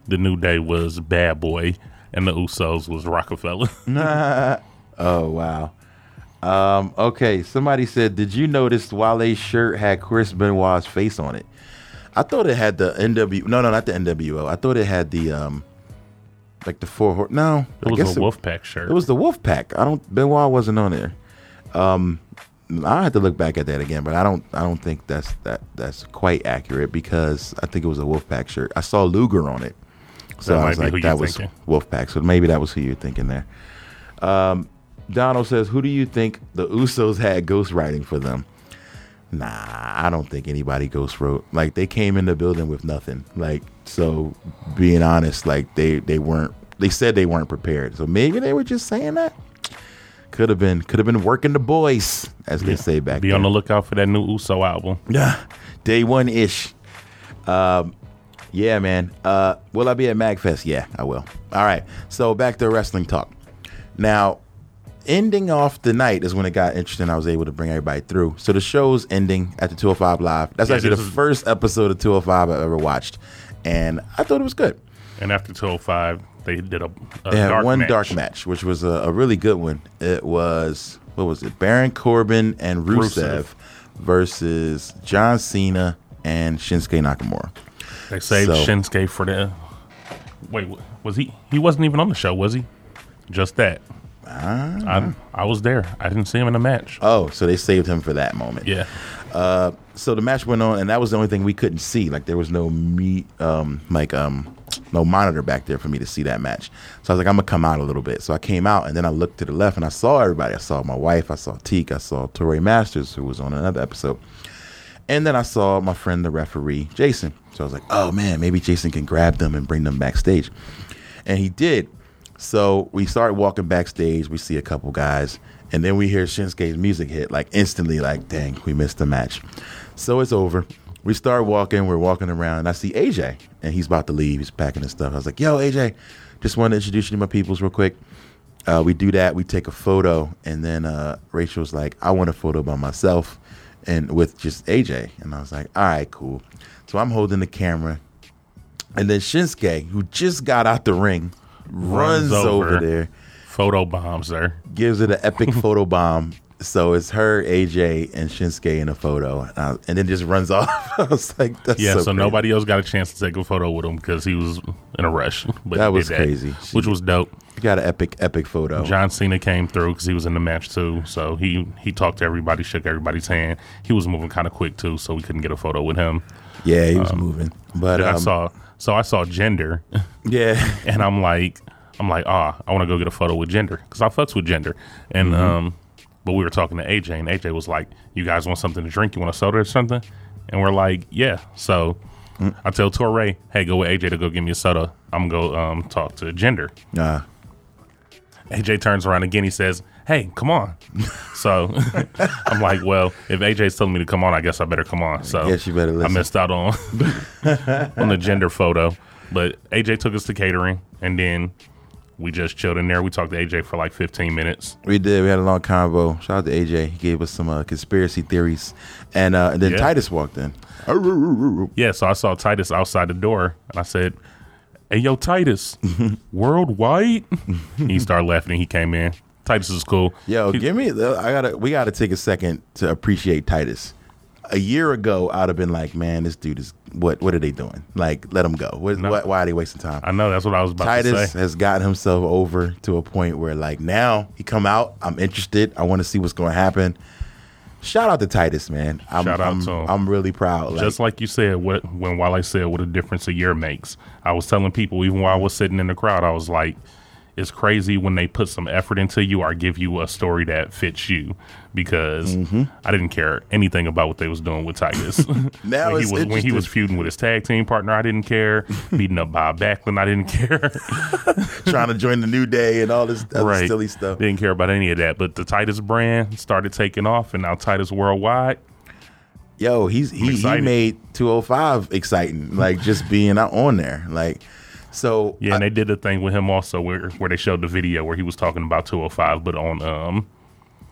the new day was Bad Boy and the Usos was Rockefeller. Oh wow. Um, okay, somebody said, "Did you notice Wale's shirt had Chris Benoit's face on it?" I thought it had the NW. No, no, not the NWO. I thought it had the um, like the four. Hor- no, It I was guess a Wolfpack shirt. It was the Wolf Pack. I don't. Benoit wasn't on there. Um, I had to look back at that again, but I don't. I don't think that's that. That's quite accurate because I think it was a Wolf Pack shirt. I saw Luger on it, so That I was like, that was thinking. Wolf Pack. So maybe that was who you're thinking there. Um, Donald says, "Who do you think the Usos had ghostwriting for them?" Nah, I don't think anybody ghost wrote. Like they came in the building with nothing. Like so, being honest, like they they weren't. They said they weren't prepared. So maybe they were just saying that. Could have been. Could have been working the boys, as they say back Be on the lookout for that new Uso album. Yeah, day one ish. Um, yeah, man. Uh, will I be at Magfest? Yeah, I will. All right. So back to wrestling talk. Now, ending off the night is when it got interesting. I was able to bring everybody through. So the show's ending at the 205 Live. That's Yeah, actually the is- first episode of 205 I've ever watched. And I thought it was good. And after 205, they did a, a They had dark one match. dark match, which was a, a really good one. It was, what was it? Baron Corbin and Rusev, Rusev. versus John Cena and Shinsuke Nakamura. They saved So- Shinsuke for the Wait, was he? He wasn't even on the show, was he? Just that. I I was there. I didn't see him in the match. Oh, so they saved him for that moment. Yeah. Uh, so the match went on, and that was the only thing we couldn't see. Like there was no meet, um, like um, no monitor back there for me to see that match. So I was like, I'm gonna come out a little bit. So I came out, and then I looked to the left, and I saw everybody. I saw my wife, I saw Teak, I saw Torrey Masters, who was on another episode, and then I saw my friend, the referee, Jason. So I was like, oh man, maybe Jason can grab them and bring them backstage, and he did. So we start walking backstage. We see a couple guys, and then we hear Shinsuke's music hit. Like instantly, like dang, we missed the match. So it's over. We start walking. We're walking around, and I see AJ, and he's about to leave. He's packing his stuff. I was like, "Yo, AJ, just wanted to introduce you to my peoples real quick." Uh, we do that. We take a photo, and then uh, Rachel's like, "I want a photo by myself, and with just AJ." And I was like, "All right, cool." So I'm holding the camera, and then Shinsuke, who just got out the ring, runs, over. there, Photo bombs there. gives it an epic photo bomb. So it's her, AJ, and Shinsuke in a photo, and, I- and then just runs off. I was like, "That's Yeah, so, so, nobody else got a chance to take a photo with him because he was in a rush. But That was crazy. which was dope. You got an epic, epic photo. John Cena came through because he was in the match too. So he he talked to everybody, shook everybody's hand. He was moving kind of quick too, so we couldn't get a photo with him. yeah, he was moving, but Then I um, saw so I saw Jinder, yeah, and I'm like I'm like ah I want to go get a photo with Jinder because I fucks with Jinder, and Mm-hmm. um but we were talking to AJ and AJ was like you guys want something to drink? You want a soda or something? And we're like yeah. So Mm. I tell Torre hey go with AJ to go get me a soda. I'm gonna go um talk to Jinder. uh, AJ turns around again. He says, "Hey, come on." So I'm like, "Well, if AJ's telling me to come on, I guess I better come on." So you better I listen. missed out on on the Jinder photo, but AJ took us to catering, and then we just chilled in there. We talked to AJ for like 15 minutes. we did. We had a long convo. Shout out to AJ. He gave us some uh, conspiracy theories, and, uh, and then Yeah. Titus walked in. Yeah, so I saw Titus outside the door, and I said, "Hey, yo, Titus, worldwide." he started laughing, and he came in. Titus is cool. Yo, He- give me. the- I gotta. We gotta take a second to appreciate Titus. A year ago, I'd have been like, "Man, this dude is what? What are they doing? Like, let him go. What, No. why, why are they wasting time?" I know that's what I was about to Titus say. has gotten himself over to a point where, like, now he come out. I'm interested. I want to see what's going to happen. Shout out to Titus, man. I'm, Shout out I'm, to him. I'm really proud. Like, Just like you said, what when Wale said, what a difference a year makes. I was telling people, even while I was sitting in the crowd, I was like, it's crazy when they put some effort into you or give you a story that fits you. Because Mm-hmm. I didn't care anything about what they was doing with Titus. Now when he was when he was feuding with his tag team partner, I didn't care. Beating up Bob Backlund, I didn't care. trying to join the new day and all this other right, silly stuff. Didn't care about any of that. But the Titus brand started taking off, and now Titus Worldwide. Yo, he's he, he made 205 exciting. Like just being out on there. Like so. Yeah, I- and they did the thing with him also where where they showed the video where he was talking about 205, but on um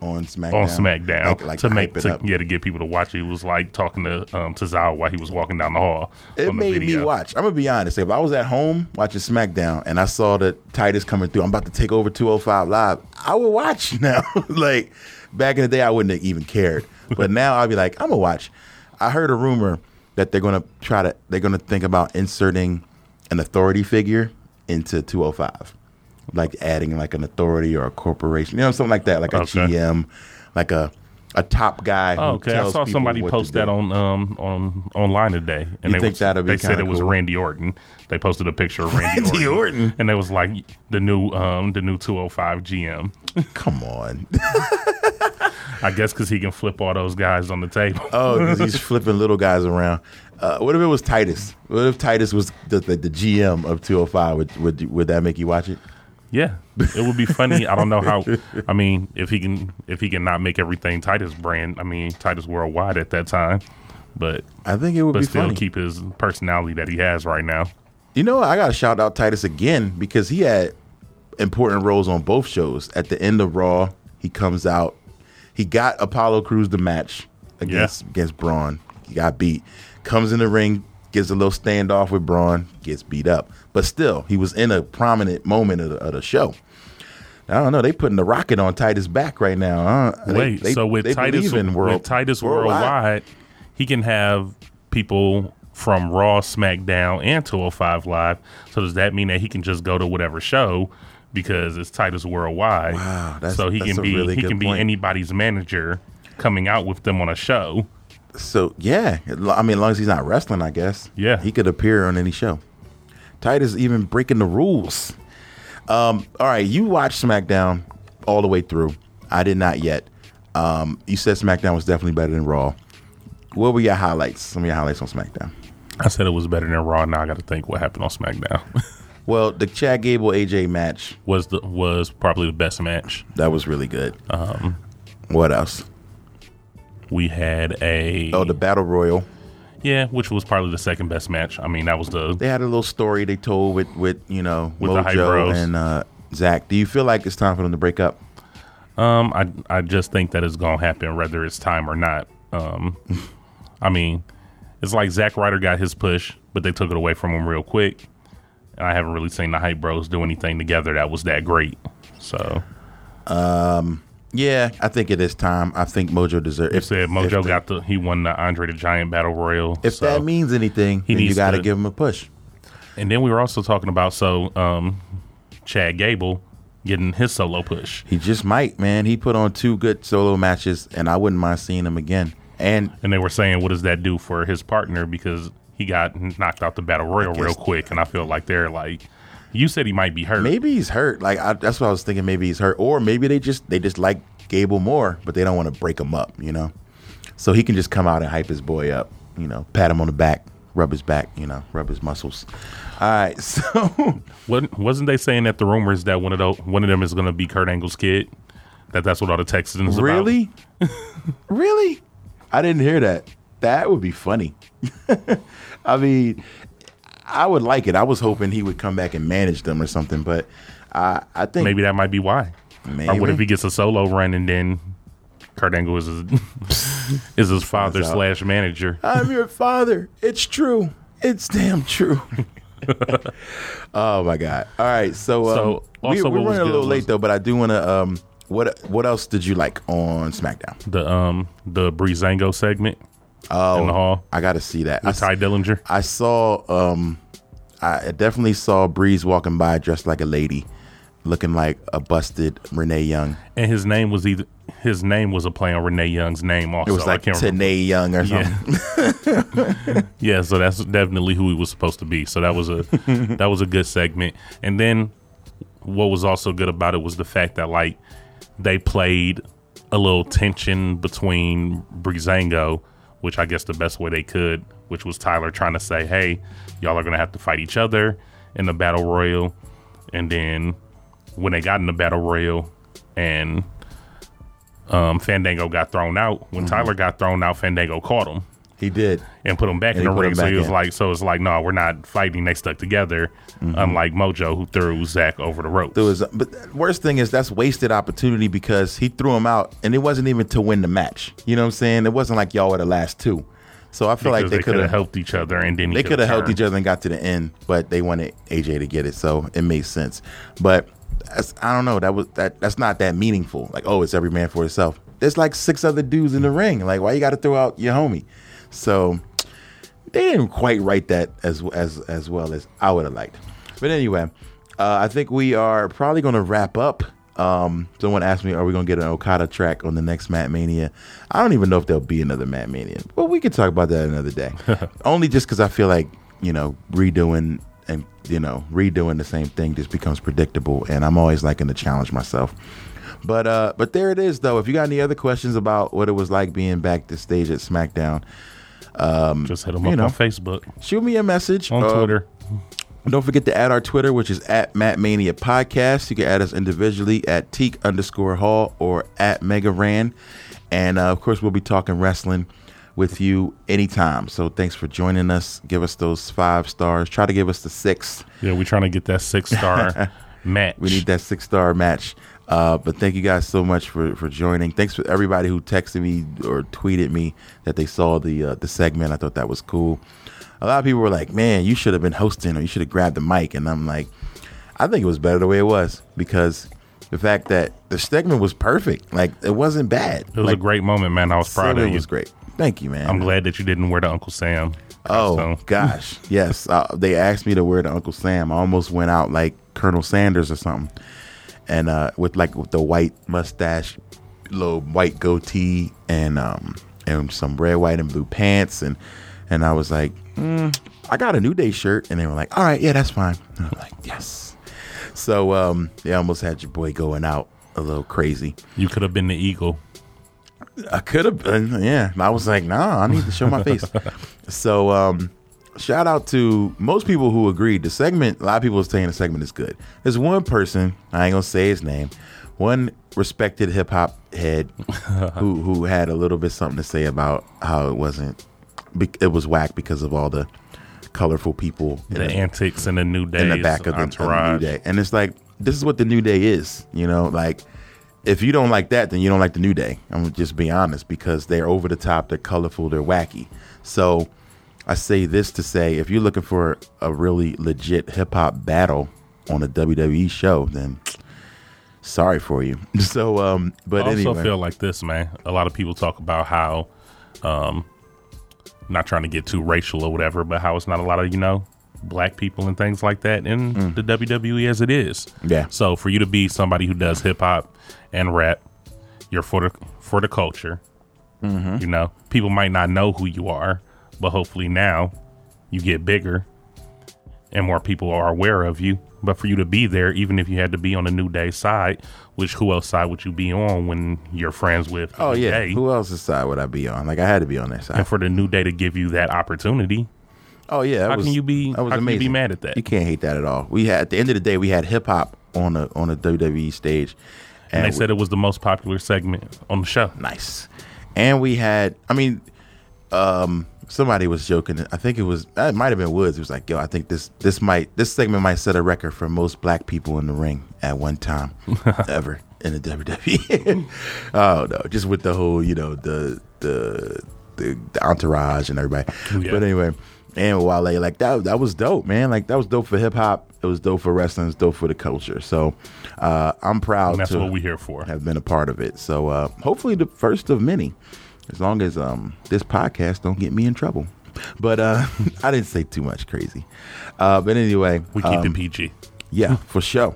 on SmackDown. on SmackDown like, like to make to, yeah to get people to watch it. He was like talking to um Tozawa while he was walking down the hall. It made me watch. I'm gonna be honest. If I was at home watching SmackDown and I saw that Titus coming through, I'm about to take over 205 Live. I would watch now. like back in the day, I wouldn't have even cared. But now I'd be like, I'm gonna watch. I heard a rumor that they're gonna try to. They're gonna think about inserting an authority figure into 205, like adding like an authority or a corporation, you know, something like that, like a Okay. GM, like a a top guy. Oh, okay, I saw somebody post that on um on online today, and You they think was, that'd be they said it was? Randy Orton. They posted a picture of Randy, Randy Orton, Orton? and they was like the new um the new 205 GM. Come on. I guess because he can flip all those guys on the table. Oh, because he's flipping little guys around. Uh, what if it was Titus? What if Titus was the, the, the GM of 205? Would, would would that make you watch it? Yeah, it would be funny. I don't know how. I mean, if he can, if he can not make everything Titus brand. I mean, Titus worldwide at that time, but I think it would but be still funny. keep his personality that he has right now. You know. I got to shout out Titus again because he had important roles on both shows. At the end of Raw, he comes out. He got Apollo Crews the match against against Braun. He got beat. Comes in the ring, gets a little standoff with Braun, gets beat up. But still, he was in a prominent moment of the, of the show. I don't know. They putting the rocket on Titus' back right now. Huh? Wait, they- so with they Titus, world- with Titus worldwide. he can have people from Raw, SmackDown, and 205 Live. So does that mean that he can just go to whatever show because it's Titus Worldwide? Wow, that's- so he can be really he can be anybody's manager coming out with them on a show. So yeah, I mean, as long as he's not wrestling, I guess. Yeah. he could appear on any show. Titus even breaking the rules. Um, all right, you watched SmackDown all the way through. I did not yet. Um, you said SmackDown was definitely better than Raw. What were your highlights? Some of your highlights on SmackDown. I said it was better than Raw. Now I got to think what happened on SmackDown. Well, the Chad Gable AJ match was the was probably the best match. that was really good. Um, what else? We had a Oh, the Battle Royal. yeah, which was probably the second best match. I mean, that was the They had a little story they told with with you know With the Hype Mojo Bros. and uh, Zack. Do you feel like it's time for them to break up? Um, I I just think that it's gonna happen whether it's time or not. Um, I mean, it's like Zack Ryder got his push, but they took it away from him real quick. And I haven't really seen the Hype Bros do anything together that was that great. So Yeah, I think it is time. I think Mojo deserves. you said Mojo the- got the he won the Andre the Giant Battle Royal. If so. that means anything, He then you got to to- give him a push. and then we were also talking about so um, Chad Gable getting his solo push, He just might, man. He put on two good solo matches, and I wouldn't mind seeing him again. And and they were saying, what does that do for his partner because he got knocked out the Battle Royal real quick, and I feel like they're like, you said he might be hurt. maybe he's hurt. Like I, that's what I was thinking. Maybe he's hurt, or maybe they just they just like Gable more, but they don't want to break him up. You know, so he can just come out and hype his boy up. You know, pat him on the back, rub his back. You know, rub his muscles. All right, so Wasn't, wasn't they saying that the rumors that one of those one of them is going to be Kurt Angle's kid? That that's what all the Texans is about? really, really, I didn't hear that. That would be funny. I mean, I would like it. I was hoping he would come back and manage them or something, but I, I think Maybe that might be why. Or what if he gets a solo run and then Kurt Angle is his, is his father slash manager? I'm your father. It's true. It's damn true. oh my god! All right, so, um, So, we, also we're what was running a little late though, but I do want to. Um, what what else did you like on SmackDown? The um the Breezango segment Oh, in the hall I got to see that. I, Tye Dillinger. I saw. Um, I definitely saw Breeze walking by dressed like a lady, looking like a busted Renee Young. and his name was either his name was a play on Renee Young's name. Also, It was like. Tanae Young or Yeah. something. Yeah, so that's definitely who he was supposed to be. So that was a that was a good segment. And then what was also good about it was the fact that like they played a little tension between Breezango, which I guess the best way they could, which was Tyler trying to say, "Hey, y'all are gonna have to fight each other in the battle royal." And then when they got in the battle royal, and um, Fandango got thrown out. When Tyler got thrown out, Fandango caught him he did. and put him back And in the ring. So he was in. like, so it's like, no, we're not fighting. They stuck together, Mm-hmm. unlike Mojo, who threw Zack over the ropes. There was, but the worst thing is that's wasted opportunity because he threw him out, and it wasn't even to win the match. You know what I'm saying? It wasn't like y'all were the last two. So I feel like they they could have helped each other, and then they could have helped each other and got to the end, but they wanted AJ to get it, so it made sense. But that's, I don't know. That was that. That's not that meaningful. Like, oh, it's every man for himself. There's like six other dudes in the ring. Like, why you got to throw out your homie? So they didn't quite write that as as as well as I would have liked. But anyway, uh, I think we are probably going to wrap up. Um, someone asked me, "Are we going to get an Okada track on the next Matt Mania?" I don't even know if there'll be another Matt Mania, but we could talk about that another day. Only just because I feel like you know redoing and you know redoing the same thing just becomes predictable, and I'm always liking to challenge myself. But uh, but there it is though. If you got any other questions about what it was like being back to stage at SmackDown, Just hit them up know. on Facebook, shoot me a message on Uh, Twitter. Don't forget to add our Twitter, which is at Matt Mania Podcast. You can add us individually at Teak underscore Hall or at Mega Ran. And uh, of course, we'll be talking wrestling with you anytime. So thanks for joining us. Give us those five stars. Try to give us the six. Yeah, we're trying to get that six star match. We need that six star match. Uh, but thank you guys so much for, for joining. Thanks for everybody who texted me or tweeted me that they saw the uh, the segment. I thought that was cool. A lot of people were like, "Man, you should have been hosting, or you should have grabbed the mic." And I'm like, I think it was better the way it was because the fact that the segment was perfect. Like it wasn't bad. It was like, a great moment, man. I was proud of you. It was great. Thank you, man. I'm glad that you didn't wear the Uncle Sam. Oh costume. gosh, yes. Uh, they asked me to wear the Uncle Sam. I almost went out like Colonel Sanders or something, and uh, with like with the white mustache, little white goatee, and um and some red, white, and blue pants, and and I was like, mm, I got a New Day shirt, and they were like, all right, yeah, that's fine. And I'm like, yes. So um, they almost had your boy going out a little crazy. You could have been the eagle. I could have been, yeah. I was like, nah, I need to show my face. so, um, shout out to most people who agreed. The segment, a lot of people are saying the segment is good. There's one person, I ain't gonna say his name, one respected hip hop head who who had a little bit something to say about how it wasn't, it was whack because of all the colorful people The the- antics and the new days in the back of the, of the new day. And it's like this is what the new day is. You know, like if you don't like that, then you don't like the new day. I'm just be honest because they're over the top, they're colorful, they're wacky. So I say this to say if you're looking for a really legit hip hop battle on a WWE show, then sorry for you. So um but I also anyway. feel like this, man. A lot of people talk about how, um, not trying to get too racial or whatever, but how it's not a lot of you know black people and things like that in the WWE as it is. Mm. Yeah. So for you to be somebody who does hip hop and rap, you're for the for the culture. Mm-hmm. You know, people might not know who you are, but hopefully now you get bigger and more people are aware of you. But for you to be there, even if you had to be on the New Day side, which who else side would you be on when you're friends with? Oh yeah. Day? Who else's side would I be on? Like I had to be on that side. and for the New Day to give you that opportunity, Oh yeah, How was, can you be- That was how can you be mad at that? You can't hate that at all. We had at the end of the day, we had hip hop on a on a WWE stage, and they we- said it was the most popular segment on the show. nice. And we had, I mean, um, somebody was joking. I think it was, it might have been Woods. It was like, yo, I think this this might this segment might set a record for most black people in the ring at one time ever in the WWE. oh no, just with the whole, you know, the the the, the entourage and everybody. Yeah. But anyway, and Wale, like that that was dope, man. Like that was dope for hip hop. It was dope for wrestling. It's dope for the culture. So uh, I'm proud. And that's to what we're here for. have been a part of it. So uh, hopefully the first of many, as long as um, this podcast don't get me in trouble. But uh, I didn't say too much crazy. Uh, but anyway, We keep um, it PG. yeah, for sure.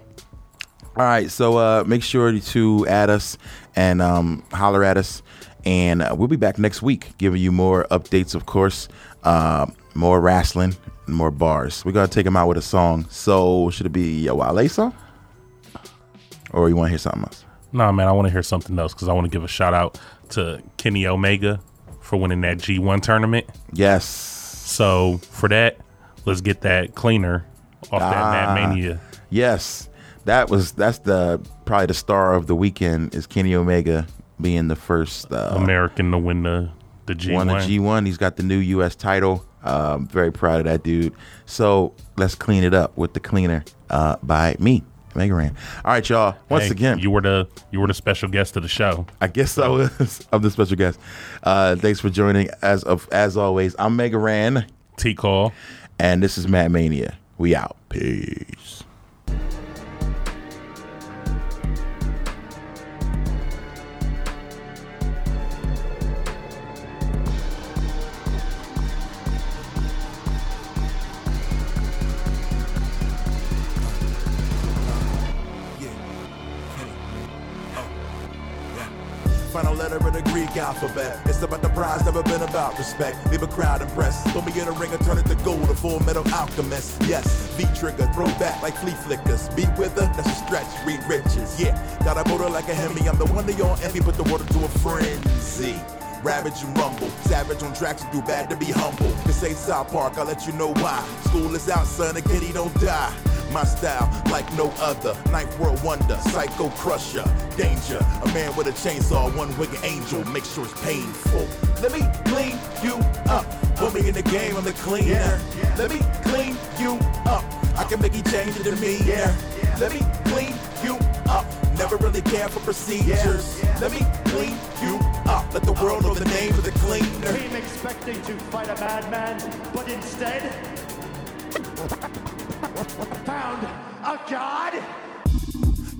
All right, so uh, make sure to add us and um, holler at us, and uh, we'll be back next week giving you more updates, of course, uh, more wrestling, more bars. We're gonna take them out with a song. So should it be a Wale song, or you want to hear something else? Nah, man, I want to hear something else because I want to give a shout out to Kenny Omega for winning that G1 tournament. Yes. So for that, let's get that cleaner off that Ah. Mad Mania. Yes, that was that's the probably the star of the weekend is Kenny Omega being the first uh, American to win the the G1. won the G one. He's got the new U.S. title. Um, very proud of that dude. So let's clean it up with the cleaner uh, by me, Mega Ran. All right, y'all. Once Hey, again, you were the you were the special guest of the show. I guess I was. I'm the special guest. Uh, thanks for joining. As of as always, I'm Mega Ran, T call. and this is Matt Mania. We out. Peace. Alphabet. It's about the prize, never been about respect. Leave a crowd impressed. Put me in a ring and turn it to gold, a full metal alchemist. Yes, V trigger, throw back like flea flickers. Beat with her, that's a stretch. Read riches. Yeah, got a motor like a Hemi. I'm the one that y'all envy, put the water to a frenzy. Ravage and rumble, savage on tracks, and do bad to be humble. This ain't South Park, I'll let you know why. School is out, son, a kitty don't die. My style, like no other. Ninth world wonder, psycho crusher, danger. A man with a chainsaw, one wicked angel. Make sure it's painful. Let me clean you up. Put me in the game, I'm the cleaner. Let me clean you up. I can make you change it to me. Yeah. Let me clean you up. Never really care for procedures. Let me clean you up. Let the world know the name of the cleaner. Team expecting to fight a madman, but instead found a god.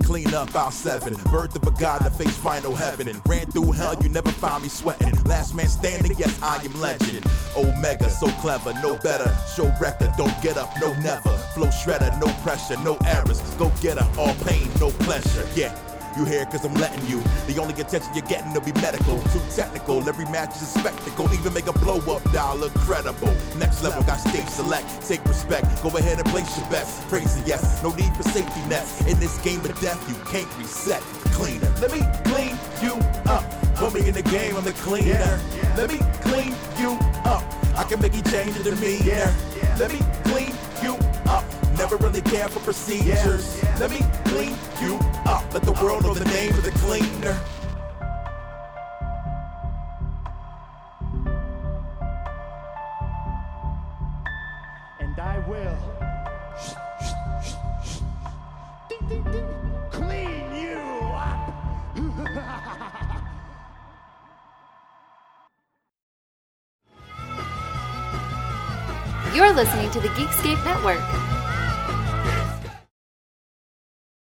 Clean up out seven. Birth of a god to face final heaven. And Ran through hell, you never found me sweating. Last man standing, yes, I am legend. Omega, so clever, no better. Show record, don't get up, no never. Flow shredder, no pressure, no errors. Go get her, all pain, no pleasure. Yeah. You here cause I'm letting you. The only attention you're getting will be medical. Too technical, every match is a spectacle. Even make a blow up dial look credible. Next level, got stage select. Take respect, go ahead and place your best. Crazy, yes, no need for safety nets. In this game of death, you can't reset. Cleaner, let me clean you up. Put me in the game, I'm the cleaner. Let me clean you up. I can make you change it to me. Yeah. Let me clean. Never really care for procedures. Let me clean you up. Let the world know the name of the cleaner. And I will ding, ding, ding, clean you up. You're listening to the Geekscape Network.